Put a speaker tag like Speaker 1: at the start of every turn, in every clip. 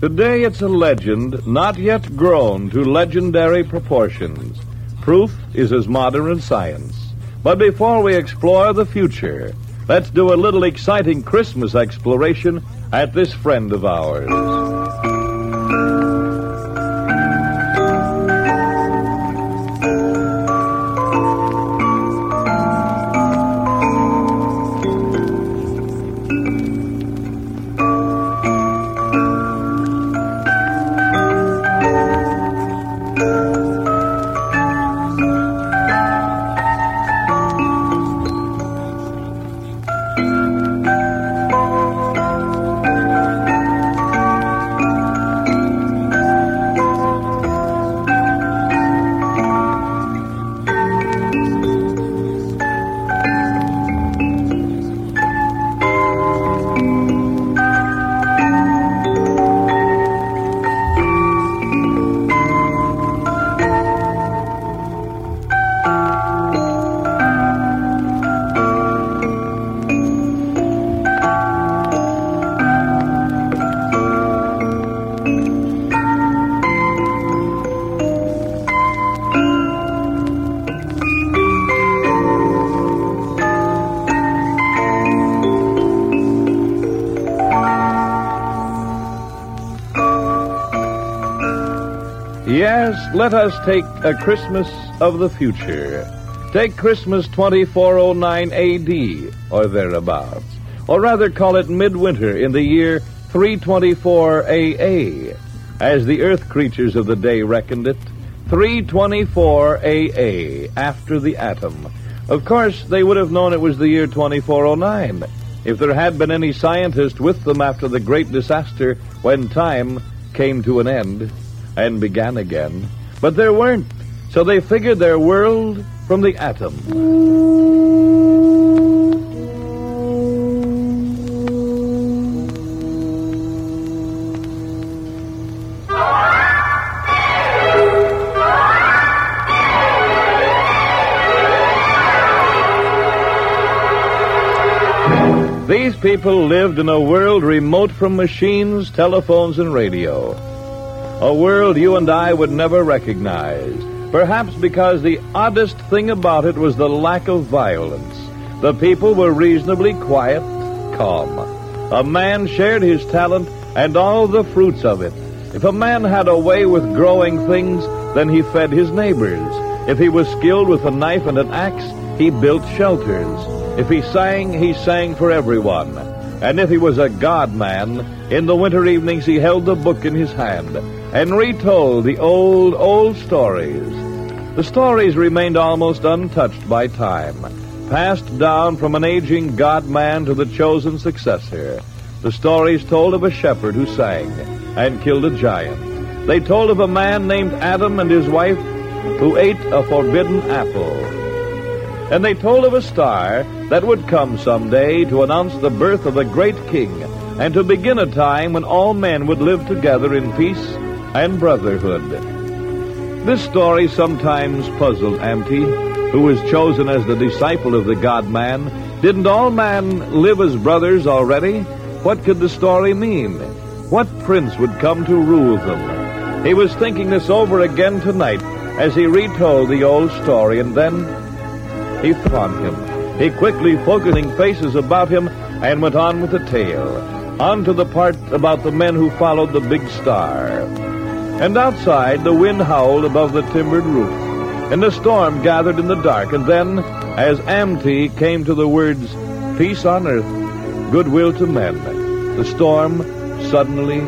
Speaker 1: Today it's a legend not yet grown to legendary proportions. Proof is as modern as science. But before we explore the future, let's do a little exciting Christmas exploration at this friend of ours. Yes, let us take a Christmas of the future. Take Christmas 2409 AD, or thereabouts. Or rather, call it midwinter in the year 324 AA, as the earth creatures of the day reckoned it. 324 AA, after the atom. Of course, they would have known it was the year 2409 if there had been any scientist with them after the great disaster when time came to an end and began again. But there weren't. So they figured their world from the atom. These people lived in a world remote from machines, telephones, and radio. A world you and I would never recognize. Perhaps because the oddest thing about it was the lack of violence. The people were reasonably quiet, calm. A man shared his talent and all the fruits of it. If a man had a way with growing things, then he fed his neighbors. If he was skilled with a knife and an axe, he built shelters. If he sang, he sang for everyone. And if he was a God man, in the winter evenings he held the book in his hand and retold the old, old stories. The stories remained almost untouched by time, passed down from an aging God man to the chosen successor. The stories told of a shepherd who sang and killed a giant. They told of a man named Adam and his wife who ate a forbidden apple. And they told of a star that would come someday to announce the birth of a great king and to begin a time when all men would live together in peace and brotherhood. This story sometimes puzzled Amte, who was chosen as the disciple of the God man. Didn't all men live as brothers already? What could the story mean? What prince would come to rule them? He was thinking this over again tonight as he retold the old story, and then he thought him. He quickly focusing faces about him and went on with the tale. On to the part about the men who followed the big star. And outside, the wind howled above the timbered roof, and the storm gathered in the dark. And then, as Amte came to the words, Peace on earth, goodwill to men, the storm suddenly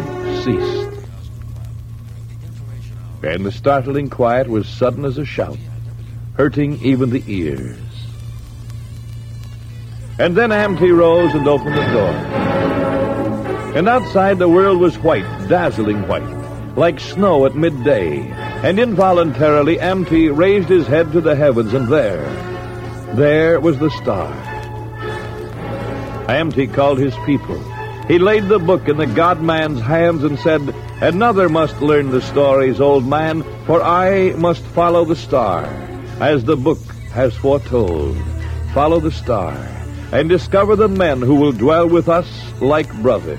Speaker 1: ceased. And the startling quiet was sudden as a shout, hurting even the ears. And then Amte rose and opened the door. And outside the world was white, dazzling white, like snow at midday. And involuntarily Amte raised his head to the heavens, and there, there was the star. Amte called his people. He laid the book in the God man's hands and said, Another must learn the stories, old man, for I must follow the star, as the book has foretold. Follow the star and discover the men who will dwell with us like brothers.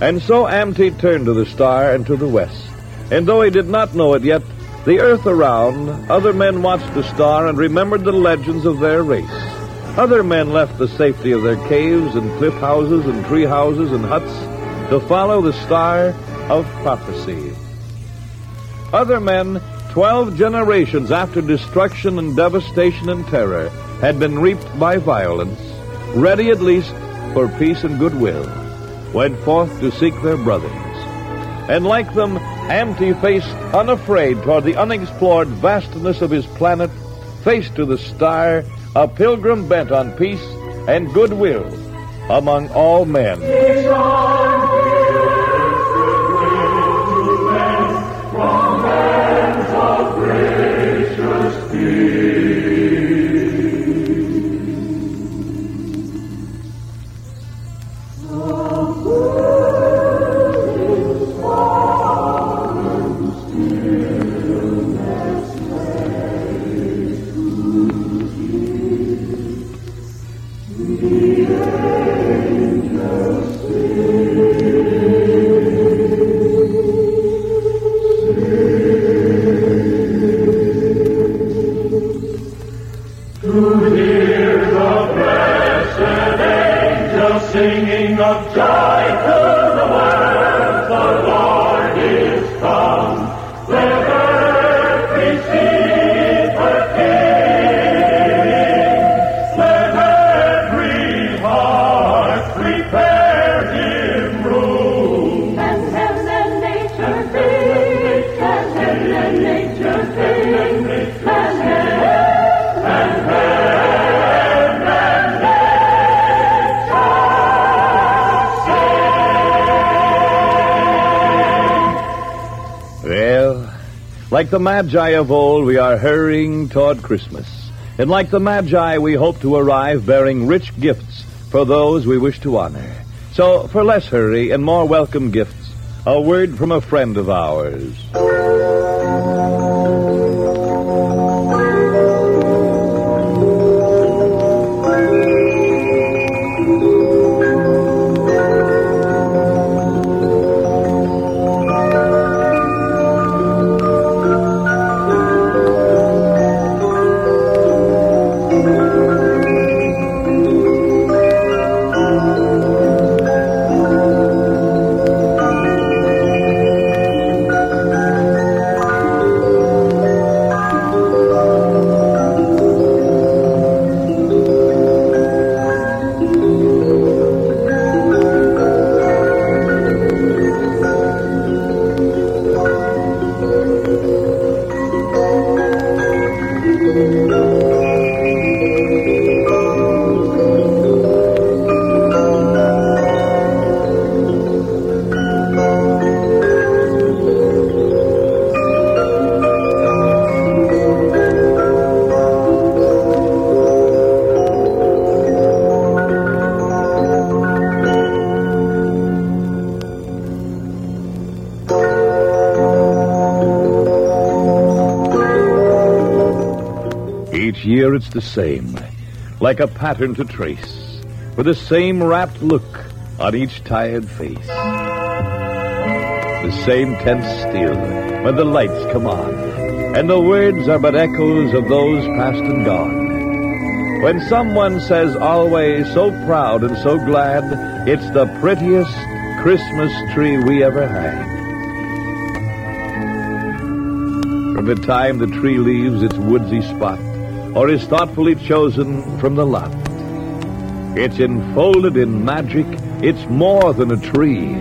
Speaker 1: And so Amty turned to the star and to the west. And though he did not know it yet, the earth around, other men watched the star and remembered the legends of their race. Other men left the safety of their caves and cliff houses and tree houses and huts to follow the star of prophecy. Other men, twelve generations after destruction and devastation and terror, had been reaped by violence, ready at least for peace and goodwill, went forth to seek their brothers. And like them, Amty faced unafraid toward the unexplored vastness of his planet, faced to the star, a pilgrim bent on peace and goodwill among all men. Like the Magi of old, we are hurrying toward Christmas. And like the Magi, we hope to arrive bearing rich gifts for those we wish to honor. So, for less hurry and more welcome gifts, a word from a friend of ours. It's the same, like a pattern to trace, with the same rapt look on each tired face. The same tense still when the lights come on, and the words are but echoes of those past and gone. When someone says always so proud and so glad, it's the prettiest Christmas tree we ever had. From the time the tree leaves its woodsy spot, or is thoughtfully chosen from the lot. It's enfolded in magic, it's more than a tree,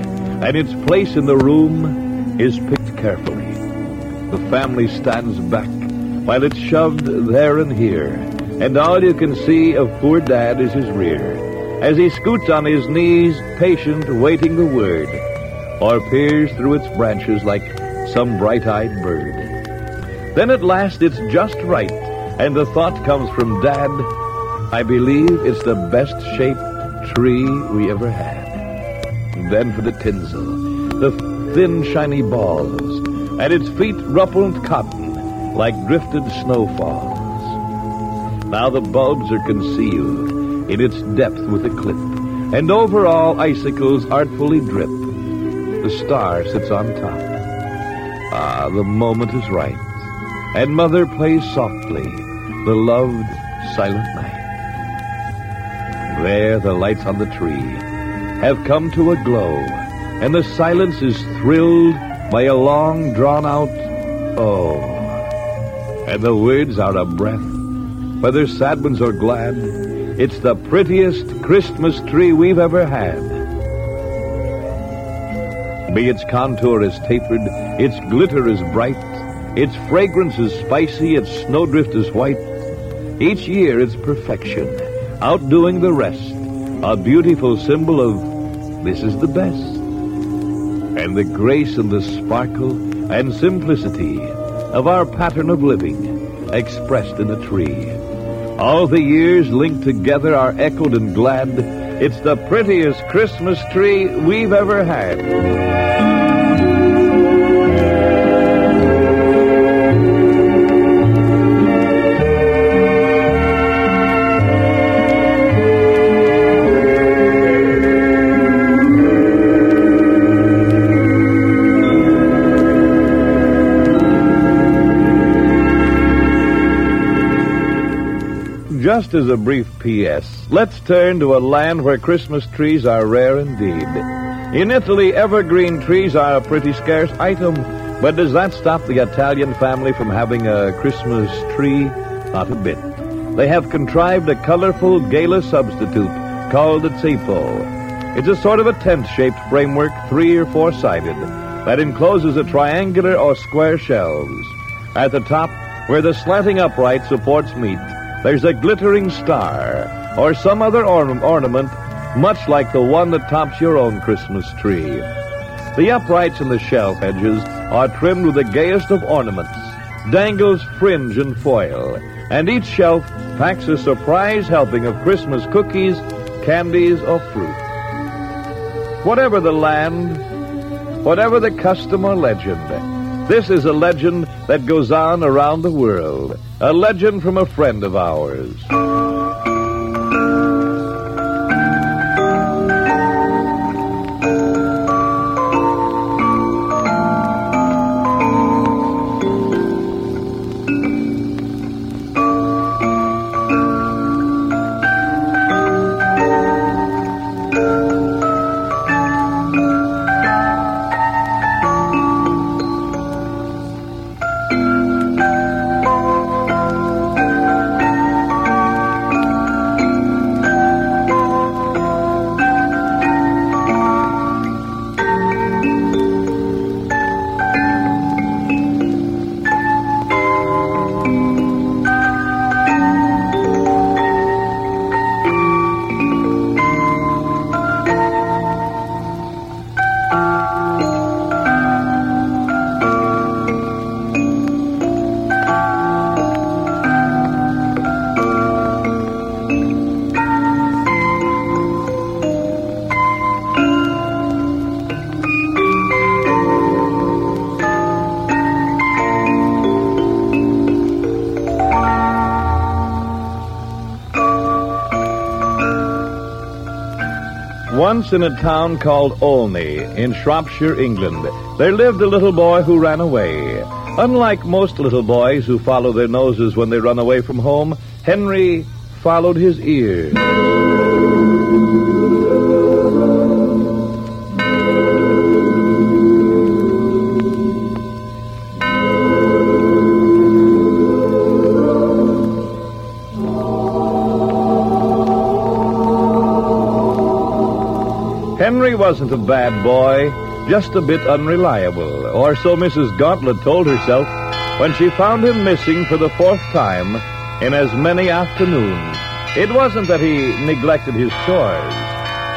Speaker 1: and its place in the room is picked carefully. The family stands back while it's shoved there and here, and all you can see of poor Dad is his rear, as he scoots on his knees, patient, waiting the word, or peers through its branches like some bright-eyed bird. Then at last it's just right, and the thought comes from Dad, I believe it's the best shaped tree we ever had. And then for the tinsel, the thin shiny balls, and its feet ruffled cotton like drifted snowfalls. Now the bulbs are concealed in its depth with a clip, and over all icicles artfully drip, the star sits on top. Ah, the moment is right, and Mother plays softly the loved silent night. There, the lights on the tree have come to a glow, and the silence is thrilled by a long drawn out oh. And the words are a breath, whether sad ones or glad. It's the prettiest Christmas tree we've ever had. Be its contour as tapered, its glitter as bright, its fragrance as spicy, its snowdrift as white. Each year its perfection, outdoing the rest, a beautiful symbol of this is the best. And the grace and the sparkle and simplicity of our pattern of living expressed in a tree. All the years linked together are echoed and glad. It's the prettiest Christmas tree we've ever had. Just as a brief P.S., let's turn to a land where Christmas trees are rare indeed. In Italy, evergreen trees are a pretty scarce item, but does that stop the Italian family from having a Christmas tree? Not a bit. They have contrived a colorful gala substitute called the ceppo. It's a sort of a tent-shaped framework, three or four-sided, that encloses a triangular or square shelves. At the top, where the slanting upright supports meet, there's a glittering star or some other orna- ornament much like the one that tops your own Christmas tree. The uprights and the shelf edges are trimmed with the gayest of ornaments, dangles fringe and foil, and each shelf packs a surprise helping of Christmas cookies, candies, or fruit. Whatever the land, whatever the custom or legend, this is a legend that goes on around the world. A legend from a friend of ours. Once in a town called Olney in Shropshire, England, there lived a little boy who ran away. Unlike most little boys who follow their noses when they run away from home, Henry followed his ears. Henry wasn't a bad boy, just a bit unreliable, or so Mrs. Gauntlett told herself when she found him missing for the fourth time in as many afternoons. It wasn't that he neglected his chores.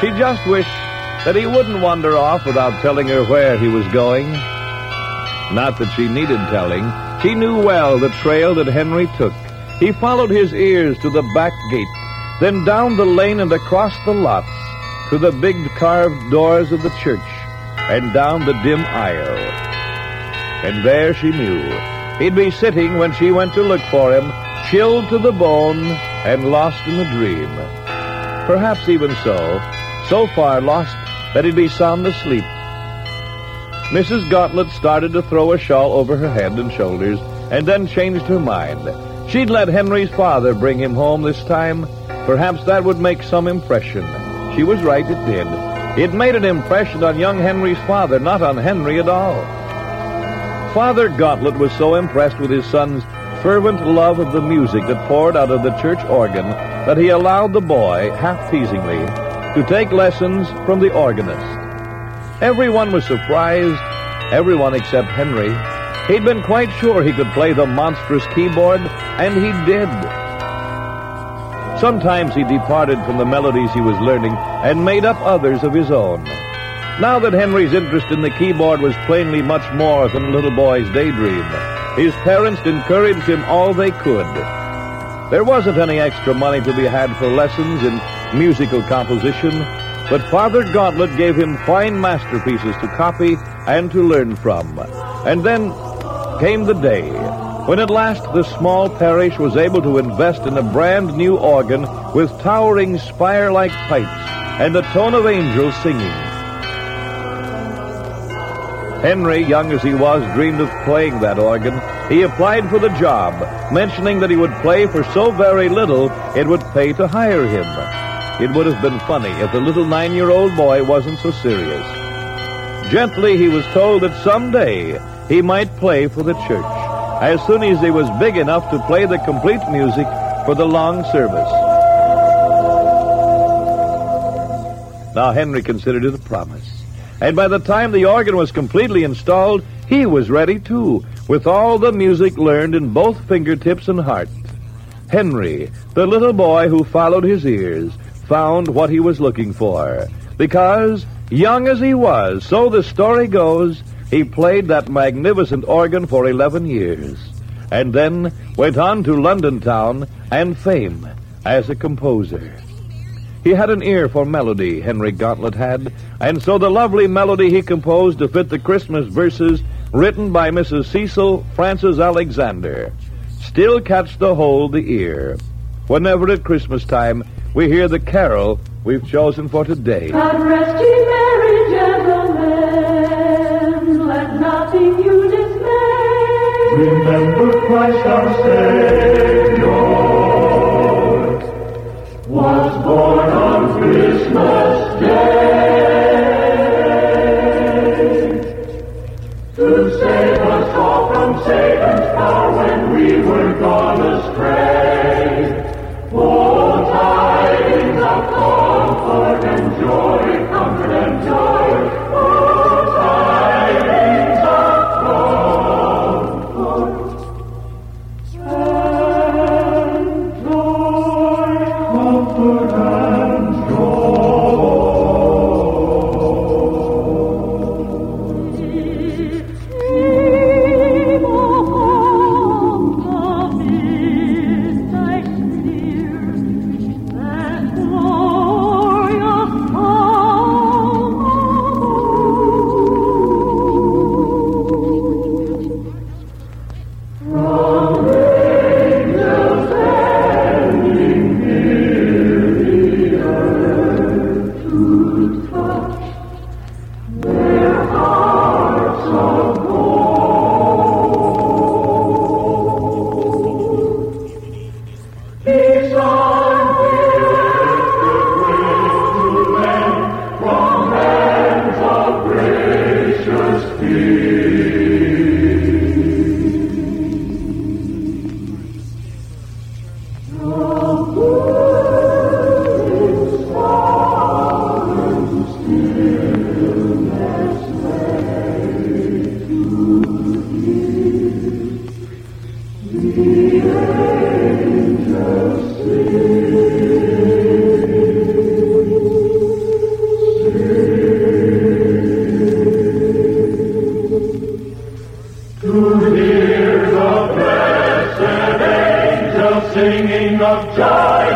Speaker 1: She just wished that he wouldn't wander off without telling her where he was going. Not that she needed telling. She knew well the trail that Henry took. He followed his ears to the back gate, then down the lane and across the lots to the big carved doors of the church and down the dim aisle. And there she knew he'd be sitting when she went to look for him, chilled to the bone and lost in the dream. Perhaps even so, so far lost that he'd be sound asleep. Mrs. Gauntlett started to throw a shawl over her head and shoulders, and then changed her mind. She'd let Henry's father bring him home this time. Perhaps that would make some impression. She was right, it did. It made an impression on young Henry's father, not on Henry at all. Father Gauntlett was so impressed with his son's fervent love of the music that poured out of the church organ that he allowed the boy, half teasingly, to take lessons from the organist. Everyone was surprised, everyone except Henry. He'd been quite sure he could play the monstrous keyboard, and he did. Sometimes he departed from the melodies he was learning and made up others of his own. Now that Henry's interest in the keyboard was plainly much more than a little boy's daydream, his parents encouraged him all they could. There wasn't any extra money to be had for lessons in musical composition, but Father Gauntlett gave him fine masterpieces to copy and to learn from. And then came the day when at last the small parish was able to invest in a brand new organ with towering spire-like pipes and a tone of angels singing. Henry, young as he was, dreamed of playing that organ. He applied for the job, mentioning that he would play for so very little it would pay to hire him. It would have been funny if the little nine-year-old boy wasn't so serious. Gently, he was told that someday he might play for the church, as soon as he was big enough to play the complete music for the long service. Now, Henry considered it a promise. And by the time the organ was completely installed, he was ready too, with all the music learned in both fingertips and heart. Henry, the little boy who followed his ears, found what he was looking for. Because, young as he was, so the story goes, he played that magnificent organ for 11 years, and then went on to London town and fame as a composer. He had an ear for melody, Henry Gauntlett had, and so the lovely melody he composed to fit the Christmas verses written by Mrs. Cecil Frances Alexander still catch the whole the ear. Whenever at Christmas time we hear the carol we've chosen for today.
Speaker 2: God rest ye you dismay.
Speaker 3: Remember Christ our Savior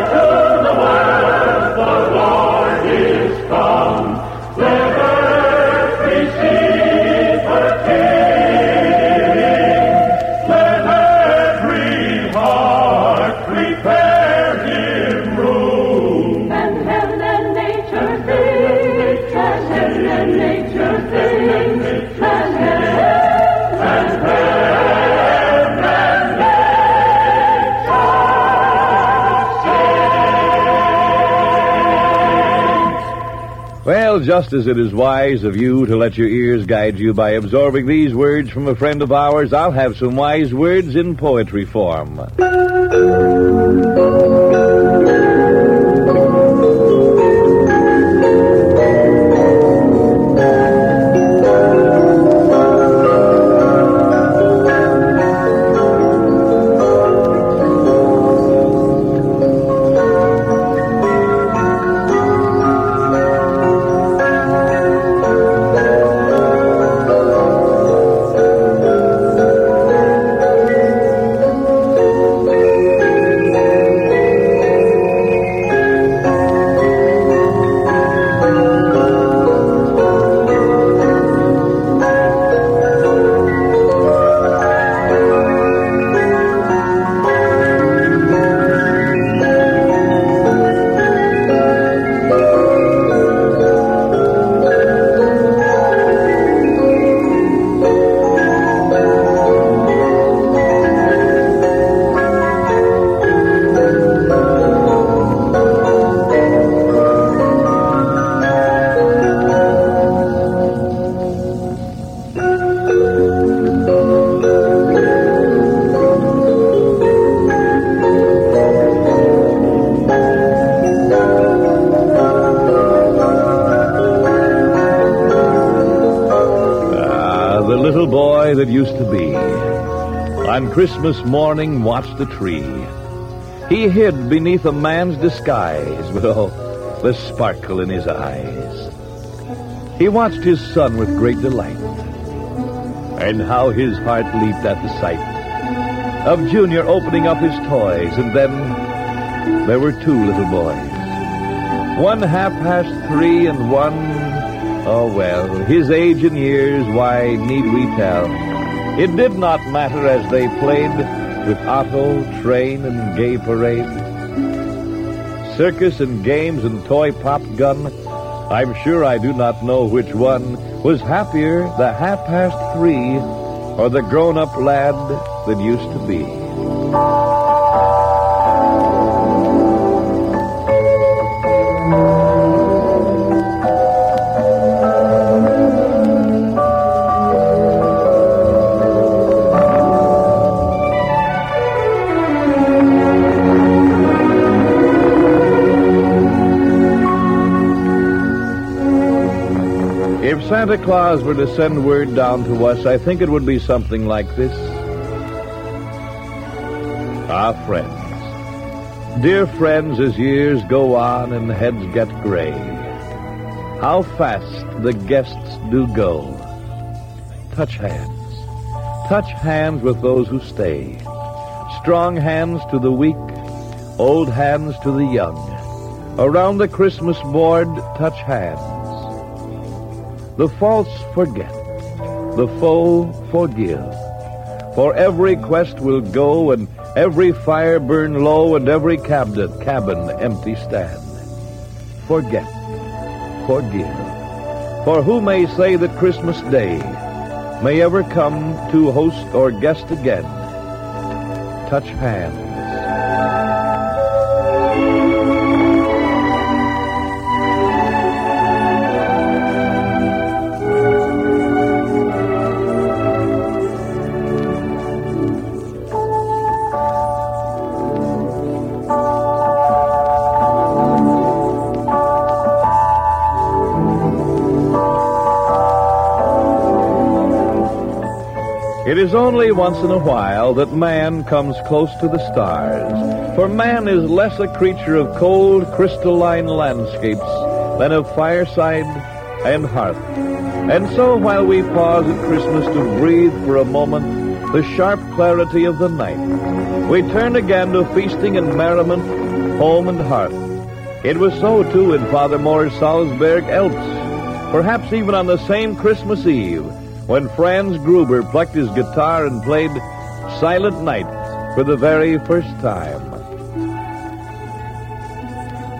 Speaker 3: to
Speaker 2: the
Speaker 3: world, the Lord
Speaker 1: Just as it is wise of you to let your ears guide you by absorbing these words from a friend of ours, I'll have some wise words in poetry form. Christmas morning, watched the tree. He hid beneath a man's disguise, with oh, the sparkle in his eyes. He watched his son with great delight. And how his heart leaped at the sight of Junior opening up his toys, and then there were two little boys. One half past three and one, oh well, his age and years, why need we tell? It did not matter as they played with auto, train, and gay parade. Circus and games and toy pop gun, I'm sure I do not know which one was happier, the half past three or the grown up lad that used to be. Santa Claus were to send word down to us, I think it would be something like this. Our friends. Dear friends, as years go on and heads get gray, how fast the guests do go. Touch hands. Touch hands with those who stay. Strong hands to the weak, old hands to the young. Around the Christmas board, touch hands. The false forget, the foe forgive. For every quest will go, and every fire burn low, and every cabinet, cabin empty stand. Forget, forgive. For who may say that Christmas Day may ever come to host or guest again? Touch hands. Is only once in a while that man comes close to the stars, for man is less a creature of cold, crystalline landscapes than of fireside and hearth. And so while we pause at Christmas to breathe for a moment the sharp clarity of the night, we turn again to feasting and merriment, home and hearth. It was so too in Father Mohr's Salzburg Alps, perhaps even on the same Christmas Eve when Franz Gruber plucked his guitar and played Silent Night for the very first time.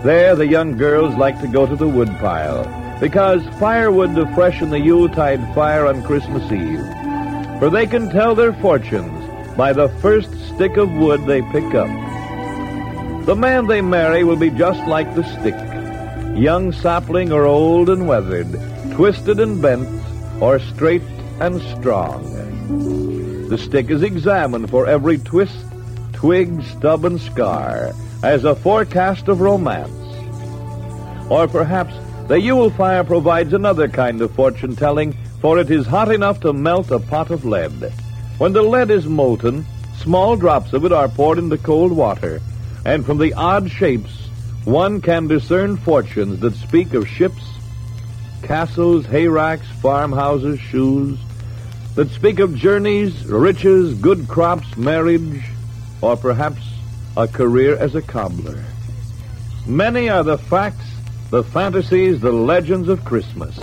Speaker 1: There, the young girls like to go to the woodpile because firewood to freshen the Yuletide fire on Christmas Eve. For they can tell their fortunes by the first stick of wood they pick up. The man they marry will be just like the stick, young sapling or old and weathered, twisted and bent, or straight and strong. The stick is examined for every twist, twig, stub, and scar as a forecast of romance. Or perhaps the Yule fire provides another kind of fortune telling, for it is hot enough to melt a pot of lead. When the lead is molten, small drops of it are poured into cold water, and from the odd shapes, one can discern fortunes that speak of ships, castles, hayracks, farmhouses, shoes, that speak of journeys, riches, good crops, marriage, or perhaps a career as a cobbler. Many are the facts, the fantasies, the legends of Christmas.